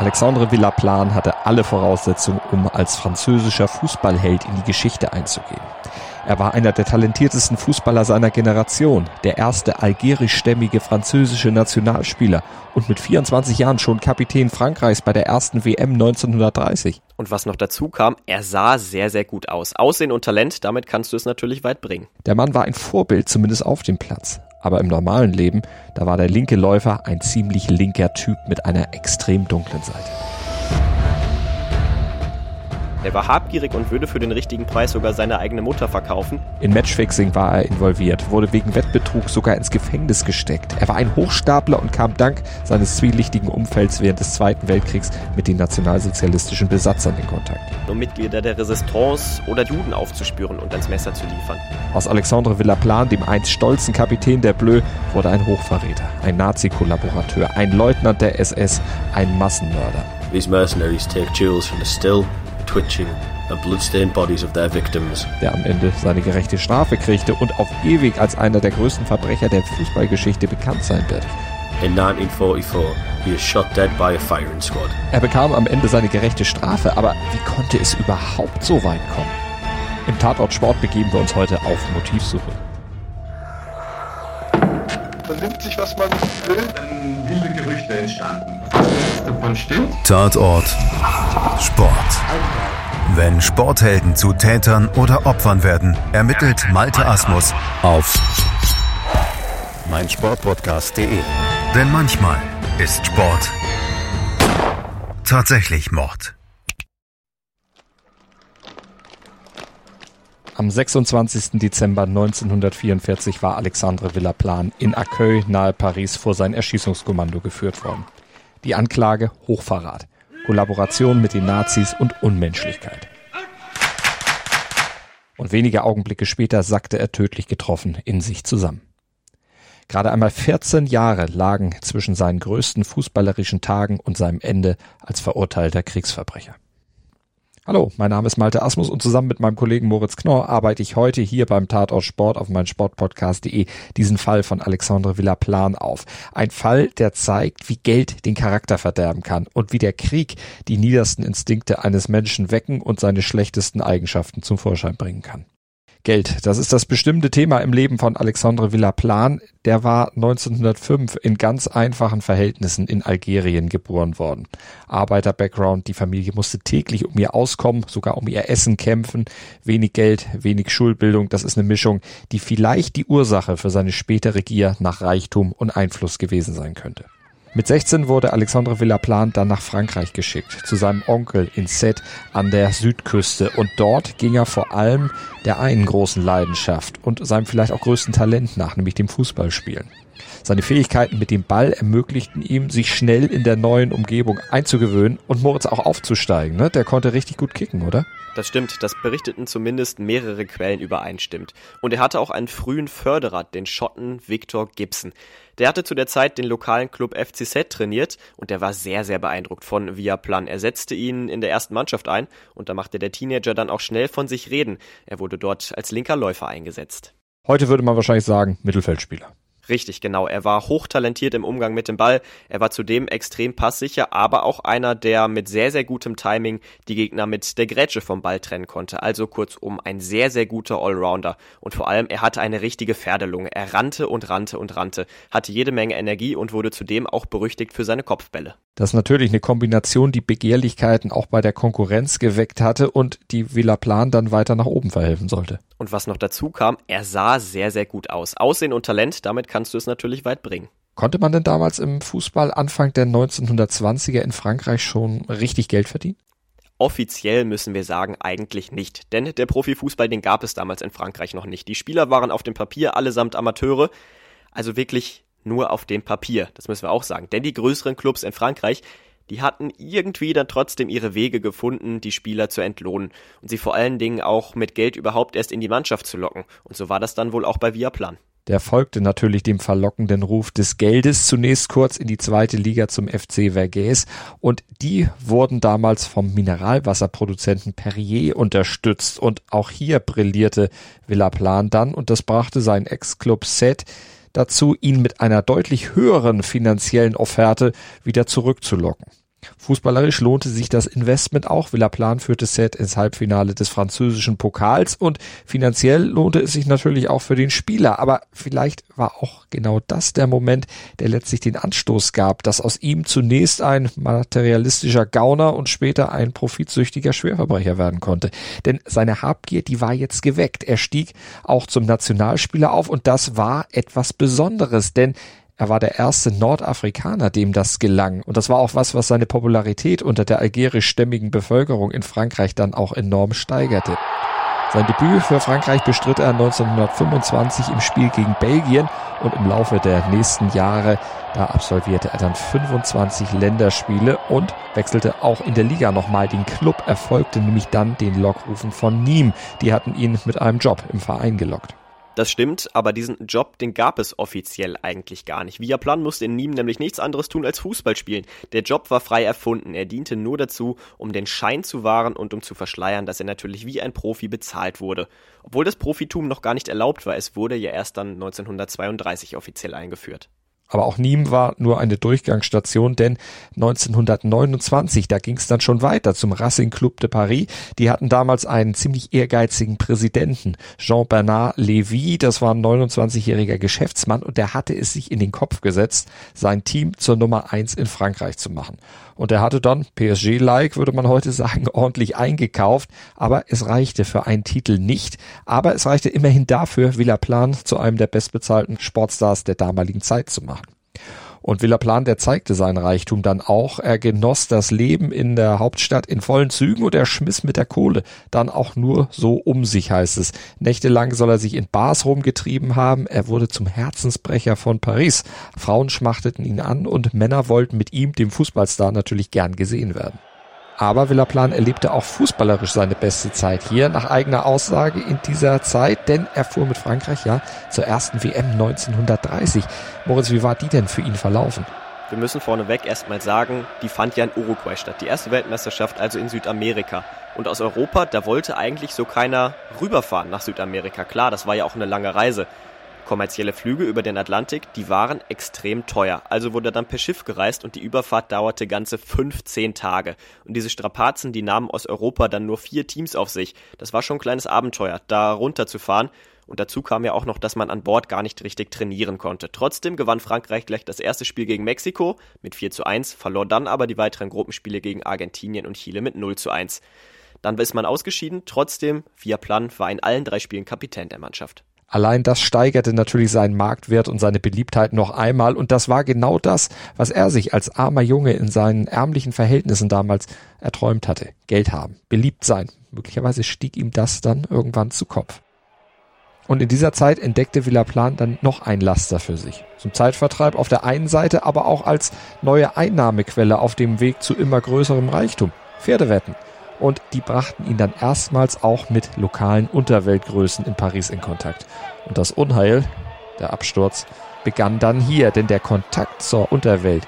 Alexandre Villaplan hatte alle Voraussetzungen, um als französischer Fußballheld in die Geschichte einzugehen. Er war einer der talentiertesten Fußballer seiner Generation, der erste algerischstämmige französische Nationalspieler und mit 24 Jahren schon Kapitän Frankreichs bei der ersten WM 1930. Und was noch dazu kam, er sah sehr, sehr gut aus. Aussehen und Talent, damit kannst du es natürlich weit bringen. Der Mann war ein Vorbild, zumindest auf dem Platz aber im normalen Leben, da war der linke Läufer ein ziemlich linker Typ mit einer extrem dunklen Seite. Er war habgierig und würde für den richtigen Preis sogar seine eigene Mutter verkaufen. In Matchfixing war er involviert, wurde wegen Wettbetrug sogar ins Gefängnis gesteckt. Er war ein Hochstapler und kam dank seines zwielichtigen Umfelds während des Zweiten Weltkriegs mit den nationalsozialistischen Besatzern in Kontakt. Um Mitglieder der Resistance oder Juden aufzuspüren und ans Messer zu liefern. Aus Alexandre Villaplan, dem einst stolzen Kapitän der Bleu, wurde ein Hochverräter, ein Nazi-Kollaborateur, ein Leutnant der SS, ein Massenmörder. These mercenaries take jewels from the still twitching and bloodstained bodies of their victims. Der am Ende seine gerechte Strafe kriegte und auf ewig als einer der größten Verbrecher der Fußballgeschichte bekannt sein wird. In 1944, he is shot dead by a firing squad. Er bekam am Ende seine gerechte Strafe, aber wie konnte es überhaupt so weit kommen? Im Tatort Sport begeben wir uns heute auf Motivsuche. Man nimmt sich, was man will. Dann wilde Gerüchte entstanden. Davon stimmt. Tatort Sport. Wenn Sporthelden zu Tätern oder Opfern werden, ermittelt Malte Asmus auf meinsportpodcast.de. Denn manchmal ist Sport tatsächlich Mord. Am 26. Dezember 1944 war Alexandre Villaplan in Accueil nahe Paris vor sein Erschießungskommando geführt worden. Die Anklage Hochverrat, Kollaboration mit den Nazis und Unmenschlichkeit. Und wenige Augenblicke später sackte er tödlich getroffen in sich zusammen. Gerade einmal 14 Jahre lagen zwischen seinen größten fußballerischen Tagen und seinem Ende als verurteilter Kriegsverbrecher. Hallo, mein Name ist Malte Asmus und zusammen mit meinem Kollegen Moritz Knorr arbeite ich heute hier beim Tatort Sport auf mein Sportpodcast.de diesen Fall von Alexandre Villaplan auf. Ein Fall, der zeigt, wie Geld den Charakter verderben kann und wie der Krieg die niedersten Instinkte eines Menschen wecken und seine schlechtesten Eigenschaften zum Vorschein bringen kann. Geld. Das ist das bestimmte Thema im Leben von Alexandre Villaplan. Der war 1905 in ganz einfachen Verhältnissen in Algerien geboren worden. Arbeiter-Background, die Familie musste täglich um ihr Auskommen, sogar um ihr Essen kämpfen. Wenig Geld, wenig Schulbildung, das ist eine Mischung, die vielleicht die Ursache für seine spätere Gier nach Reichtum und Einfluss gewesen sein könnte. Mit 16 wurde Alexandre Villaplan dann nach Frankreich geschickt, zu seinem Onkel in Sète an der Südküste. Und dort ging er vor allem der einen großen Leidenschaft und seinem vielleicht auch größten Talent nach, nämlich dem Fußballspielen. Seine Fähigkeiten mit dem Ball ermöglichten ihm, sich schnell in der neuen Umgebung einzugewöhnen und Moritz auch aufzusteigen. Ne? Der konnte richtig gut kicken, oder? Das stimmt, das berichteten zumindest mehrere Quellen übereinstimmt. Und er hatte auch einen frühen Förderer, den Schotten Victor Gibson. Der hatte zu der Zeit den lokalen Club FCZ trainiert und der war sehr, sehr beeindruckt von Viaplan. Er setzte ihn in der ersten Mannschaft ein und da machte der Teenager dann auch schnell von sich reden. Er wurde dort als linker Läufer eingesetzt. Heute würde man wahrscheinlich sagen, Mittelfeldspieler. Richtig, genau. Er war hochtalentiert im Umgang mit dem Ball. Er war zudem extrem passsicher, aber auch einer, der mit sehr, sehr gutem Timing die Gegner mit der Grätsche vom Ball trennen konnte. Also kurzum ein sehr, sehr guter Allrounder. Und vor allem, er hatte eine richtige Pferdelunge. Er rannte und rannte und rannte, hatte jede Menge Energie und wurde zudem auch berüchtigt für seine Kopfbälle. Das ist natürlich eine Kombination, die Begehrlichkeiten auch bei der Konkurrenz geweckt hatte und die Villa Plan dann weiter nach oben verhelfen sollte. Und was noch dazu kam, er sah sehr, sehr gut aus. Aussehen und Talent, damit kannst du es natürlich weit bringen. Konnte man denn damals im Fußball Anfang der 1920er in Frankreich schon richtig Geld verdienen? Offiziell müssen wir sagen, eigentlich nicht. Denn der Profifußball, den gab es damals in Frankreich noch nicht. Die Spieler waren auf dem Papier allesamt Amateure. Also wirklich nur auf dem Papier. Das müssen wir auch sagen. Denn die größeren Clubs in Frankreich, die hatten irgendwie dann trotzdem ihre Wege gefunden, die Spieler zu entlohnen und sie vor allen Dingen auch mit Geld überhaupt erst in die Mannschaft zu locken. Und so war das dann wohl auch bei Viaplan. Der folgte natürlich dem verlockenden Ruf des Geldes zunächst kurz in die zweite Liga zum FC Vergès und die wurden damals vom Mineralwasserproduzenten Perrier unterstützt und auch hier brillierte Villaplan dann und das brachte sein Ex-Club Set dazu, ihn mit einer deutlich höheren finanziellen Offerte wieder zurückzulocken. Fußballerisch lohnte sich das Investment auch. Villaplan führte Set ins Halbfinale des französischen Pokals und finanziell lohnte es sich natürlich auch für den Spieler. Aber vielleicht war auch genau das der Moment, der letztlich den Anstoß gab, dass aus ihm zunächst ein materialistischer Gauner und später ein profitsüchtiger Schwerverbrecher werden konnte. Denn seine Habgier, die war jetzt geweckt. Er stieg auch zum Nationalspieler auf und das war etwas Besonderes, denn er war der erste Nordafrikaner, dem das gelang. Und das war auch was, was seine Popularität unter der algerischstämmigen Bevölkerung in Frankreich dann auch enorm steigerte. Sein Debüt für Frankreich bestritt er 1925 im Spiel gegen Belgien und im Laufe der nächsten Jahre, da absolvierte er dann 25 Länderspiele und wechselte auch in der Liga nochmal. Den Club erfolgte nämlich dann den Lockrufen von Nîmes. Die hatten ihn mit einem Job im Verein gelockt. Das stimmt, aber diesen Job, den gab es offiziell eigentlich gar nicht. Viaplan musste in Nîmes nämlich nichts anderes tun als Fußball spielen. Der Job war frei erfunden. Er diente nur dazu, um den Schein zu wahren und um zu verschleiern, dass er natürlich wie ein Profi bezahlt wurde. Obwohl das Profitum noch gar nicht erlaubt war, es wurde ja erst dann 1932 offiziell eingeführt. Aber auch Nîmes war nur eine Durchgangsstation, denn 1929, da ging es dann schon weiter zum Racing Club de Paris. Die hatten damals einen ziemlich ehrgeizigen Präsidenten, Jean-Bernard Lévy. Das war ein 29-jähriger Geschäftsmann und der hatte es sich in den Kopf gesetzt, sein Team zur Nummer eins in Frankreich zu machen. Und er hatte dann, PSG-like würde man heute sagen, ordentlich eingekauft, aber es reichte für einen Titel nicht. Aber es reichte immerhin dafür, Villaplan zu einem der bestbezahlten Sportstars der damaligen Zeit zu machen. Und Villaplan, der zeigte seinen Reichtum dann auch. Er genoss das Leben in der Hauptstadt in vollen Zügen und er schmiss mit der Kohle dann auch nur so um sich, heißt es. Nächtelang soll er sich in Bars rumgetrieben haben. Er wurde zum Herzensbrecher von Paris. Frauen schmachteten ihn an und Männer wollten mit ihm, dem Fußballstar, natürlich gern gesehen werden. Aber Villaplan erlebte auch fußballerisch seine beste Zeit hier, nach eigener Aussage in dieser Zeit, denn er fuhr mit Frankreich ja zur ersten WM 1930. Moritz, wie war die denn für ihn verlaufen? Wir müssen vorneweg erstmal sagen, die fand ja in Uruguay statt. Die erste Weltmeisterschaft also in Südamerika. Und aus Europa, da wollte eigentlich so keiner rüberfahren nach Südamerika. Klar, das war ja auch eine lange Reise kommerzielle Flüge über den Atlantik, die waren extrem teuer. Also wurde dann per Schiff gereist und die Überfahrt dauerte ganze 15 Tage. Und diese Strapazen, die nahmen aus Europa dann nur vier Teams auf sich. Das war schon ein kleines Abenteuer, da runterzufahren. Und dazu kam ja auch noch, dass man an Bord gar nicht richtig trainieren konnte. Trotzdem gewann Frankreich gleich das erste Spiel gegen Mexiko mit 4 zu 1, verlor dann aber die weiteren Gruppenspiele gegen Argentinien und Chile mit 0 zu 1. Dann ist man ausgeschieden, trotzdem, via Plan war in allen drei Spielen Kapitän der Mannschaft. Allein das steigerte natürlich seinen Marktwert und seine Beliebtheit noch einmal. Und das war genau das, was er sich als armer Junge in seinen ärmlichen Verhältnissen damals erträumt hatte. Geld haben, beliebt sein. Möglicherweise stieg ihm das dann irgendwann zu Kopf. Und in dieser Zeit entdeckte Villaplan dann noch ein Laster für sich. Zum Zeitvertreib auf der einen Seite, aber auch als neue Einnahmequelle auf dem Weg zu immer größerem Reichtum. Pferdewetten und die brachten ihn dann erstmals auch mit lokalen Unterweltgrößen in Paris in Kontakt. Und das Unheil, der Absturz, begann dann hier, denn der Kontakt zur Unterwelt,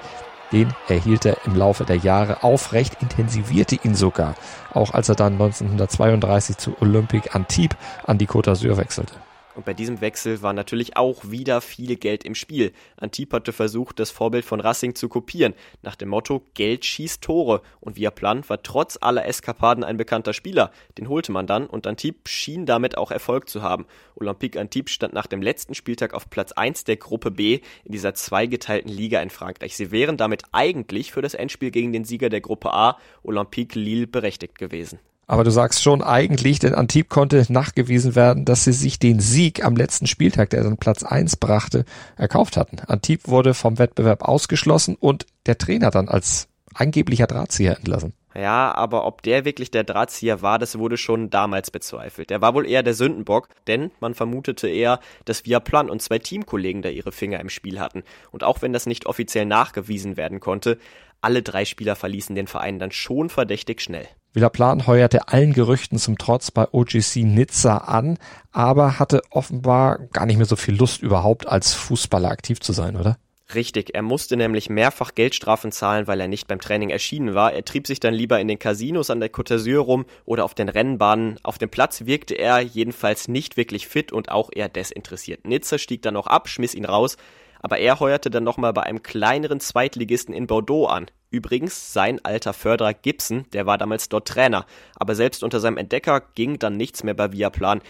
den erhielt er im Laufe der Jahre aufrecht, intensivierte ihn sogar, auch als er dann 1932 zu Olympique Antibes an die Côte d'Azur wechselte. Und bei diesem Wechsel war natürlich auch wieder viel Geld im Spiel. Antip hatte versucht, das Vorbild von Racing zu kopieren, nach dem Motto Geld schießt Tore. Und via Plan war trotz aller Eskapaden ein bekannter Spieler. Den holte man dann und Antip schien damit auch Erfolg zu haben. Olympique Antip stand nach dem letzten Spieltag auf Platz 1 der Gruppe B in dieser zweigeteilten Liga in Frankreich. Sie wären damit eigentlich für das Endspiel gegen den Sieger der Gruppe A, Olympique Lille, berechtigt gewesen. Aber du sagst schon eigentlich, denn Antibes konnte nachgewiesen werden, dass sie sich den Sieg am letzten Spieltag, der dann Platz eins brachte, erkauft hatten. Antibes wurde vom Wettbewerb ausgeschlossen und der Trainer dann als angeblicher Drahtzieher entlassen. Ja, aber ob der wirklich der Drahtzieher war, das wurde schon damals bezweifelt. Er war wohl eher der Sündenbock, denn man vermutete eher, dass Viaplan und zwei Teamkollegen da ihre Finger im Spiel hatten. Und auch wenn das nicht offiziell nachgewiesen werden konnte, alle drei Spieler verließen den Verein dann schon verdächtig schnell. Villaplan heuerte allen Gerüchten zum Trotz bei OGC Nizza an, aber hatte offenbar gar nicht mehr so viel Lust überhaupt als Fußballer aktiv zu sein, oder? Richtig, er musste nämlich mehrfach Geldstrafen zahlen, weil er nicht beim Training erschienen war. Er trieb sich dann lieber in den Casinos an der Côte d'Azur rum oder auf den Rennbahnen. Auf dem Platz wirkte er jedenfalls nicht wirklich fit und auch eher desinteressiert. Nizza stieg dann noch ab, schmiss ihn raus, aber er heuerte dann nochmal bei einem kleineren Zweitligisten in Bordeaux an. Übrigens, sein alter Förderer Gibson, der war damals dort Trainer. Aber selbst unter seinem Entdecker ging dann nichts mehr bei Viaplan.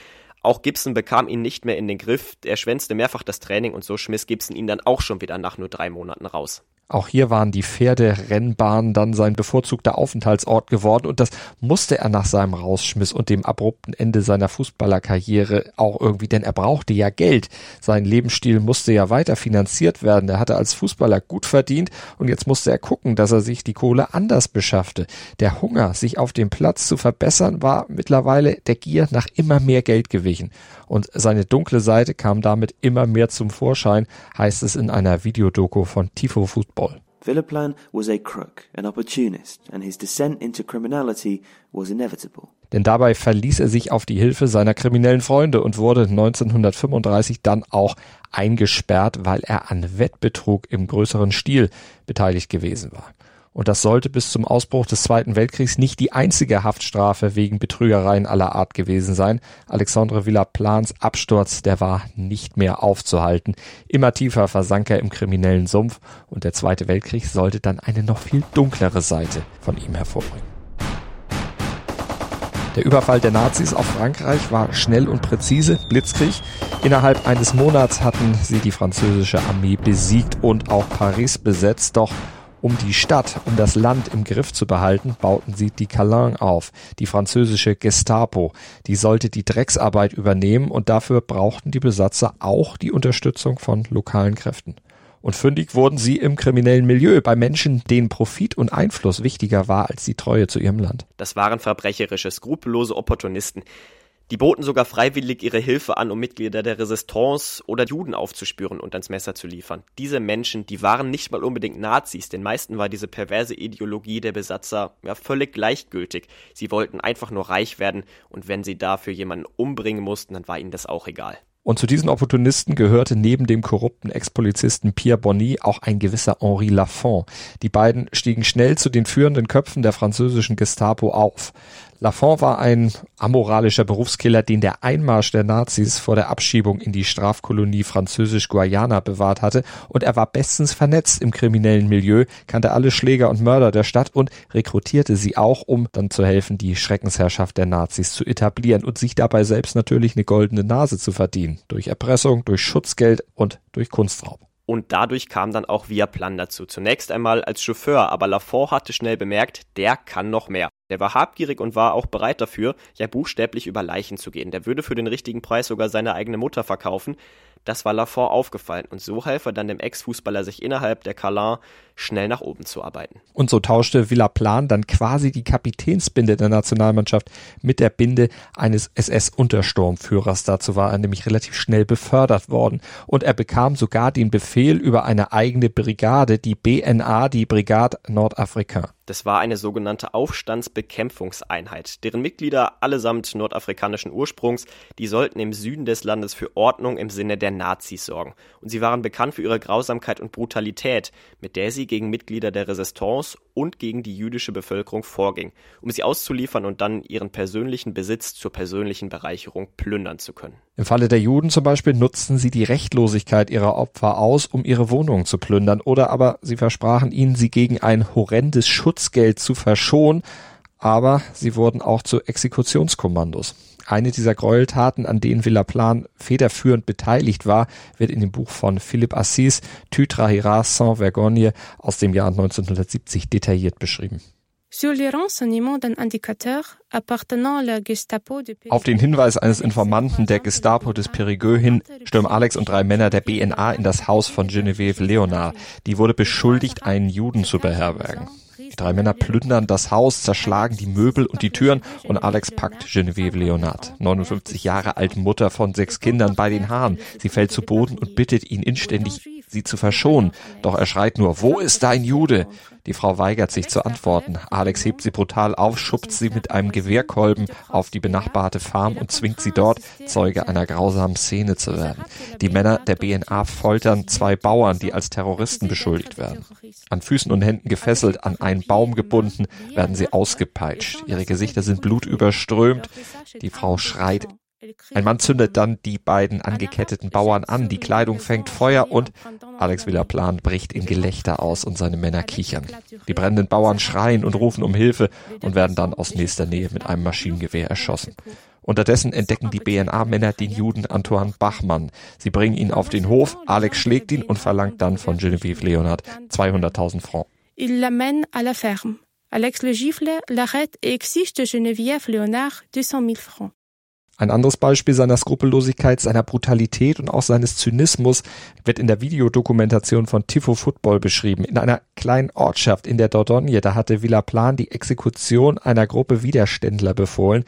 Auch Gibson bekam ihn nicht mehr in den Griff. Er schwänzte mehrfach das Training und so schmiss Gibson ihn dann auch schon wieder nach nur drei Monaten raus. Auch hier waren die Pferderennbahnen dann sein bevorzugter Aufenthaltsort geworden und das musste er nach seinem Rausschmiss und dem abrupten Ende seiner Fußballerkarriere auch irgendwie, denn er brauchte ja Geld. Sein Lebensstil musste ja weiter finanziert werden. Er hatte als Fußballer gut verdient und jetzt musste er gucken, dass er sich die Kohle anders beschaffte. Der Hunger, sich auf dem Platz zu verbessern, war mittlerweile der Gier nach immer mehr Geld gewichen. Und seine dunkle Seite kam damit immer mehr zum Vorschein, heißt es in einer Videodoku von Tifo Football. Villaplan was a crook, an opportunist, and his descent into criminality was inevitable. Denn dabei verließ er sich auf die Hilfe seiner kriminellen Freunde und wurde 1935 dann auch eingesperrt, weil er an Wettbetrug im größeren Stil beteiligt gewesen war. Und das sollte bis zum Ausbruch des Zweiten Weltkriegs nicht die einzige Haftstrafe wegen Betrügereien aller Art gewesen sein. Alexandre Villaplans Absturz, der war nicht mehr aufzuhalten. Immer tiefer versank er im kriminellen Sumpf und der Zweite Weltkrieg sollte dann eine noch viel dunklere Seite von ihm hervorbringen. Der Überfall der Nazis auf Frankreich war schnell und präzise, Blitzkrieg. Innerhalb eines Monats hatten sie die französische Armee besiegt und auch Paris besetzt, doch um die Stadt, um das Land im Griff zu behalten, bauten sie die Calin auf, die französische Gestapo. Die sollte die Drecksarbeit übernehmen und dafür brauchten die Besatzer auch die Unterstützung von lokalen Kräften. Und fündig wurden sie im kriminellen Milieu bei Menschen, denen Profit und Einfluss wichtiger war als die Treue zu ihrem Land. Das waren verbrecherische, skrupellose Opportunisten. Die boten sogar freiwillig ihre Hilfe an, um Mitglieder der Resistance oder Juden aufzuspüren und ans Messer zu liefern. Diese Menschen, die waren nicht mal unbedingt Nazis, den meisten war diese perverse Ideologie der Besatzer ja völlig gleichgültig. Sie wollten einfach nur reich werden und wenn sie dafür jemanden umbringen mussten, dann war ihnen das auch egal. Und zu diesen Opportunisten gehörte neben dem korrupten Ex-Polizisten Pierre Bonny auch ein gewisser Henri Lafont. Die beiden stiegen schnell zu den führenden Köpfen der französischen Gestapo auf. Lafont war ein amoralischer Berufskiller, den der Einmarsch der Nazis vor der Abschiebung in die Strafkolonie Französisch-Guayana bewahrt hatte und er war bestens vernetzt im kriminellen Milieu, kannte alle Schläger und Mörder der Stadt und rekrutierte sie auch, um dann zu helfen, die Schreckensherrschaft der Nazis zu etablieren und sich dabei selbst natürlich eine goldene Nase zu verdienen. Durch Erpressung, durch Schutzgeld und durch Kunstraub. Und dadurch kam dann auch Viaplan dazu. Zunächst einmal als Chauffeur, aber Lafont hatte schnell bemerkt, der kann noch mehr. Der war habgierig und war auch bereit dafür, ja buchstäblich über Leichen zu gehen. Der würde für den richtigen Preis sogar seine eigene Mutter verkaufen. Das war Lafont aufgefallen und so half er dann dem Ex-Fußballer sich innerhalb der Calin schnell nach oben zu arbeiten. Und so tauschte Villaplan dann quasi die Kapitänsbinde der Nationalmannschaft mit der Binde eines SS-Untersturmführers. Dazu war er nämlich relativ schnell befördert worden und er bekam sogar den Befehl über eine eigene Brigade, die BNA, die Brigade Nordafricain. Das war eine sogenannte Aufstandsbekämpfungseinheit, deren Mitglieder allesamt nordafrikanischen Ursprungs, die sollten im Süden des Landes für Ordnung im Sinne der Nazis sorgen. Und sie waren bekannt für ihre Grausamkeit und Brutalität, mit der sie gegen Mitglieder der Resistance und gegen die jüdische Bevölkerung vorging, um sie auszuliefern und dann ihren persönlichen Besitz zur persönlichen Bereicherung plündern zu können. Im Falle der Juden zum Beispiel nutzten sie die Rechtlosigkeit ihrer Opfer aus, um ihre Wohnungen zu plündern, oder aber sie versprachen ihnen, sie gegen ein horrendes Schutzgeld zu verschonen, aber sie wurden auch zu Exekutionskommandos. Eine dieser Gräueltaten, an denen Villaplan federführend beteiligt war, wird in dem Buch von Philippe Assis, Tu trahiras sans vergogne aus dem Jahr 1970 detailliert beschrieben. Auf den Hinweis eines Informanten der Gestapo des Périgueux hin stürmen Alex und drei Männer der BNA in das Haus von Geneviève Leonard. Die wurde beschuldigt, einen Juden zu beherbergen. Die drei Männer plündern das Haus, zerschlagen die Möbel und die Türen und Alex packt Genevieve Leonard, 59 Jahre alt Mutter von sechs Kindern, bei den Haaren. Sie fällt zu Boden und bittet ihn inständig, sie zu verschonen. Doch er schreit nur, wo ist dein Jude? Die Frau weigert sich zu antworten. Alex hebt sie brutal auf, schubst sie mit einem Gewehrkolben auf die benachbarte Farm und zwingt sie dort, Zeuge einer grausamen Szene zu werden. Die Männer der BNA foltern zwei Bauern, die als Terroristen beschuldigt werden. An Füßen und Händen gefesselt, an einen Baum gebunden, werden sie ausgepeitscht. Ihre Gesichter sind blutüberströmt. Die Frau schreit, Ein Mann zündet dann die beiden angeketteten Bauern an, die Kleidung fängt Feuer und Alex Villaplan bricht in Gelächter aus und seine Männer kichern. Die brennenden Bauern schreien und rufen um Hilfe und werden dann aus nächster Nähe mit einem Maschinengewehr erschossen. Unterdessen entdecken die BNA-Männer den Juden Antoine Bachmann. Sie bringen ihn auf den Hof, Alex schlägt ihn und verlangt dann von Genevieve Leonard 200.000 Francs. Il l'amène à la ferme. Alex le gifle, l'arrête et exige de Geneviève Léonard 200 000 francs. Ein anderes Beispiel seiner Skrupellosigkeit, seiner Brutalität und auch seines Zynismus wird in der Videodokumentation von Tifo Football beschrieben. In einer kleinen Ortschaft in der Dordogne, da hatte Villaplan die Exekution einer Gruppe Widerständler befohlen.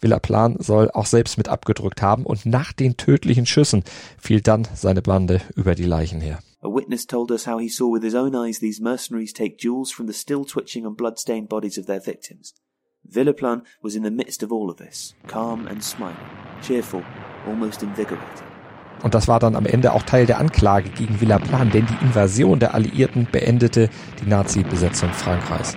Villaplan soll auch selbst mit abgedrückt haben und nach den tödlichen Schüssen fiel dann seine Bande über die Leichen her. A witness told us how he saw with his own eyes these mercenaries take jewels from the still twitching and blood-stained bodies of their victims. Villeplan was in the midst of all of this, calm and smiling, cheerful, almost invigorated. Und das war dann am Ende auch Teil der Anklage gegen Villaplan, denn die Invasion der Alliierten beendete die Nazi-Besetzung Frankreichs.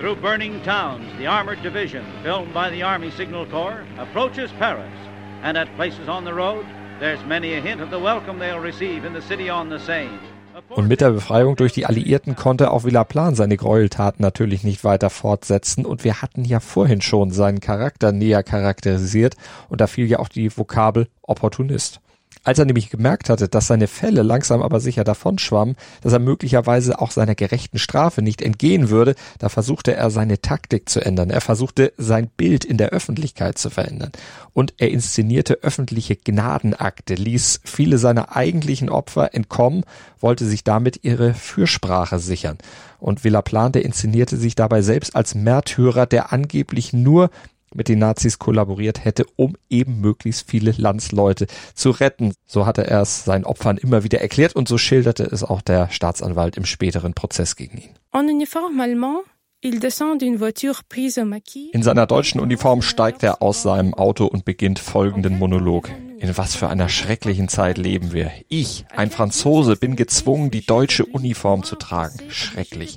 Through burning towns, the armored division, filmed by the Army Signal Corps, approaches Paris, and at places on the road, there's many a hint of the welcome they'll receive in the city on the Seine. Und mit der Befreiung durch die Alliierten konnte auch Villaplan seine Gräueltaten natürlich nicht weiter fortsetzen. Und wir hatten ja vorhin schon seinen Charakter näher charakterisiert. Und da fiel ja auch die Vokabel Opportunist. Als er nämlich gemerkt hatte, dass seine Fälle langsam aber sicher davonschwammen, dass er möglicherweise auch seiner gerechten Strafe nicht entgehen würde, da versuchte er seine Taktik zu ändern. Er versuchte sein Bild in der Öffentlichkeit zu verändern. Und er inszenierte öffentliche Gnadenakte, ließ viele seiner eigentlichen Opfer entkommen, wollte sich damit ihre Fürsprache sichern. Und Villaplan, der inszenierte sich dabei selbst als Märtyrer, der angeblich nur mit den Nazis kollaboriert hätte, um eben möglichst viele Landsleute zu retten. So hatte er es seinen Opfern immer wieder erklärt und so schilderte es auch der Staatsanwalt im späteren Prozess gegen ihn. En uniforme allemand. In seiner deutschen Uniform steigt er aus seinem Auto und beginnt folgenden Monolog. In was für einer schrecklichen Zeit leben wir. Ich, ein Franzose, bin gezwungen, die deutsche Uniform zu tragen. Schrecklich.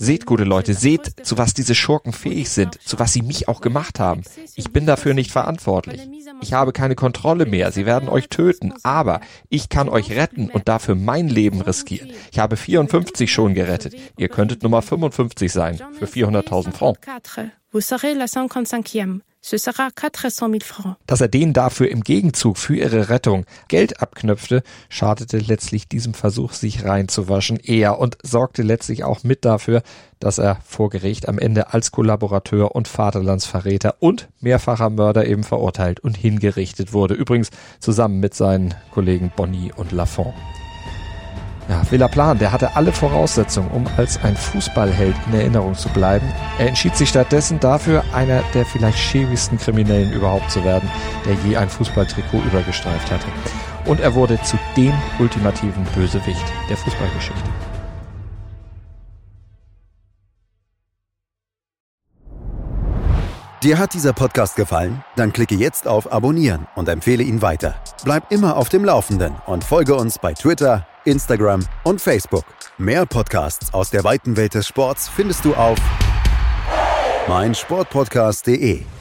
Seht, gute Leute, seht, zu was diese Schurken fähig sind, zu was sie mich auch gemacht haben. Ich bin dafür nicht verantwortlich. Ich habe keine Kontrolle mehr, sie werden euch töten, aber ich kann euch retten und dafür mein Leben riskieren. Ich habe 54 schon gerettet. Ihr könntet Nummer 55 sein, für 400.000 Francs. Vous serez la 55e. Ce sera 400 000 francs. Dass er denen dafür im Gegenzug für ihre Rettung Geld abknöpfte, schadete letztlich diesem Versuch, sich reinzuwaschen, eher und sorgte letztlich auch mit dafür, dass er vor Gericht am Ende als Kollaborateur und Vaterlandsverräter und mehrfacher Mörder eben verurteilt und hingerichtet wurde. Übrigens zusammen mit seinen Kollegen Bonny und Lafont. Ja, Villaplan, der hatte alle Voraussetzungen, um als ein Fußballheld in Erinnerung zu bleiben. Er entschied sich stattdessen dafür, einer der vielleicht schäbigsten Kriminellen überhaupt zu werden, der je ein Fußballtrikot übergestreift hatte. Und er wurde zu dem ultimativen Bösewicht der Fußballgeschichte. Dir hat dieser Podcast gefallen? Dann klicke jetzt auf Abonnieren und empfehle ihn weiter. Bleib immer auf dem Laufenden und folge uns bei Twitter, Instagram und Facebook. Mehr Podcasts aus der weiten Welt des Sports findest du auf meinsportpodcast.de.